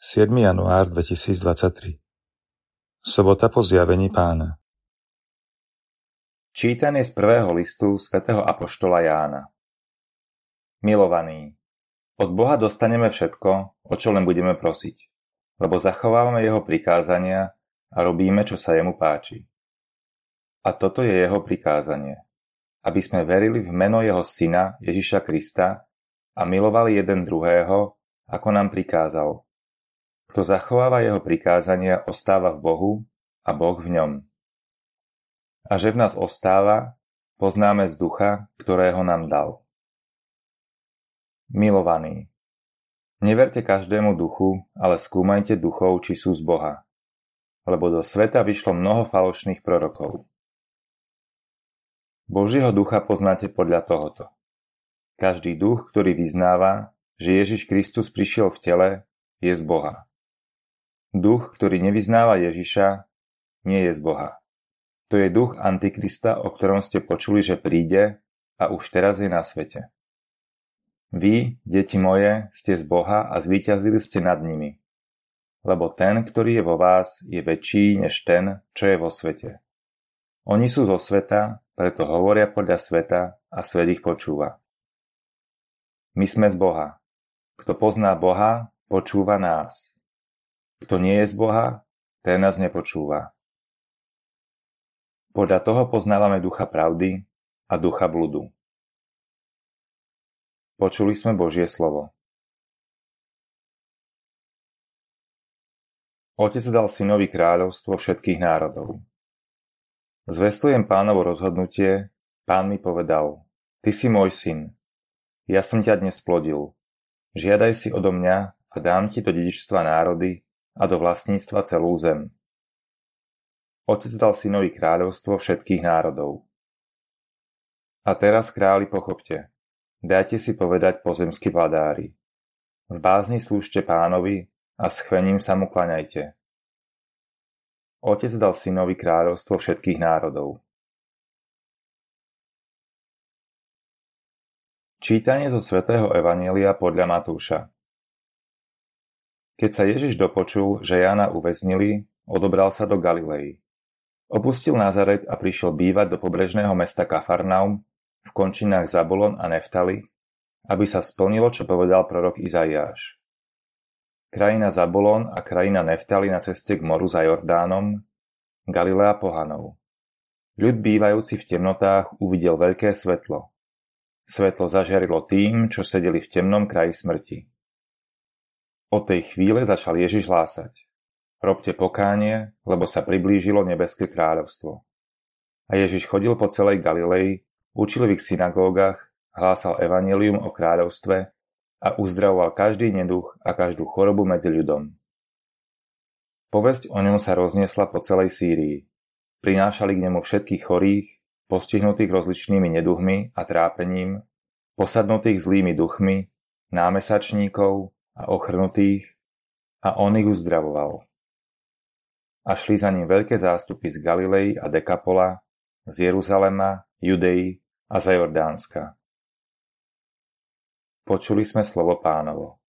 7. január 2023 Sobota po zjavení pána Čítanie z prvého listu svätého Apoštola Jána Milovaní, od Boha dostaneme všetko, o čo len budeme prosiť, lebo zachovávame jeho prikázania a robíme, čo sa jemu páči. A toto je jeho prikázanie, aby sme verili v meno jeho syna Ježiša Krista a milovali jeden druhého, ako nám prikázal – kto zachováva jeho prikázania, ostáva v Bohu a Boh v ňom. A že v nás ostáva, poznáme z ducha, ktorého nám dal. Milovaní, neverte každému duchu, ale skúmajte duchov, či sú z Boha, lebo do sveta vyšlo mnoho falošných prorokov. Božieho ducha poznáte podľa tohoto. Každý duch, ktorý vyznáva, že Ježiš Kristus prišiel v tele, je z Boha. Duch, ktorý nevyznáva Ježiša, nie je z Boha. To je duch Antikrista, o ktorom ste počuli, že príde a už teraz je na svete. Vy, deti moje, ste z Boha a zvíťazili ste nad nimi. Lebo ten, ktorý je vo vás, je väčší než ten, čo je vo svete. Oni sú zo sveta, preto hovoria podľa sveta a svet ich počúva. My sme z Boha. Kto pozná Boha, počúva nás. Kto nie je z Boha, ten nás nepočúva. Podľa toho poznávame ducha pravdy a ducha bludu. Počuli sme Božie slovo. Otec dal synovi kráľovstvo všetkých národov. Zvestujem pánovo rozhodnutie, pán mi povedal, ty si môj syn, ja som ťa dnes plodil, žiadaj si odo mňa a dám ti do dedičstva národy a do vlastníctva celú zem. Otec dal synovi kráľovstvo všetkých národov. A teraz, králi, pochopte. Dajte si povedať pozemskí vladári. V bázni slúžte pánovi a s sa mu klaňajte. Otec dal synovi kráľovstvo všetkých národov. Čítanie zo svätého Evanielia podľa Matúša keď sa Ježiš dopočul, že Jána uväznili, odobral sa do Galilei. Opustil Nazaret a prišiel bývať do pobrežného mesta Kafarnaum v končinách Zabulon a Neftali, aby sa splnilo, čo povedal prorok Izaiáš. Krajina Zabulon a krajina Neftali na ceste k moru za Jordánom, Galilea pohanov. Ľud bývajúci v temnotách uvidel veľké svetlo. Svetlo zažiarilo tým, čo sedeli v temnom kraji smrti. Od tej chvíle začal Ježiš hlásať. Robte pokánie, lebo sa priblížilo nebeské kráľovstvo. A Ježiš chodil po celej Galilei, učil v ich synagógach, hlásal evanelium o kráľovstve a uzdravoval každý neduch a každú chorobu medzi ľudom. Povesť o ňom sa rozniesla po celej Sýrii. Prinášali k nemu všetkých chorých, postihnutých rozličnými neduchmi a trápením, posadnutých zlými duchmi, námesačníkov, a ochrnutých a on ich uzdravoval. A šli za ním veľké zástupy z Galilei a Dekapola, z Jeruzalema, Judei a za Jordánska. Počuli sme slovo pánovo.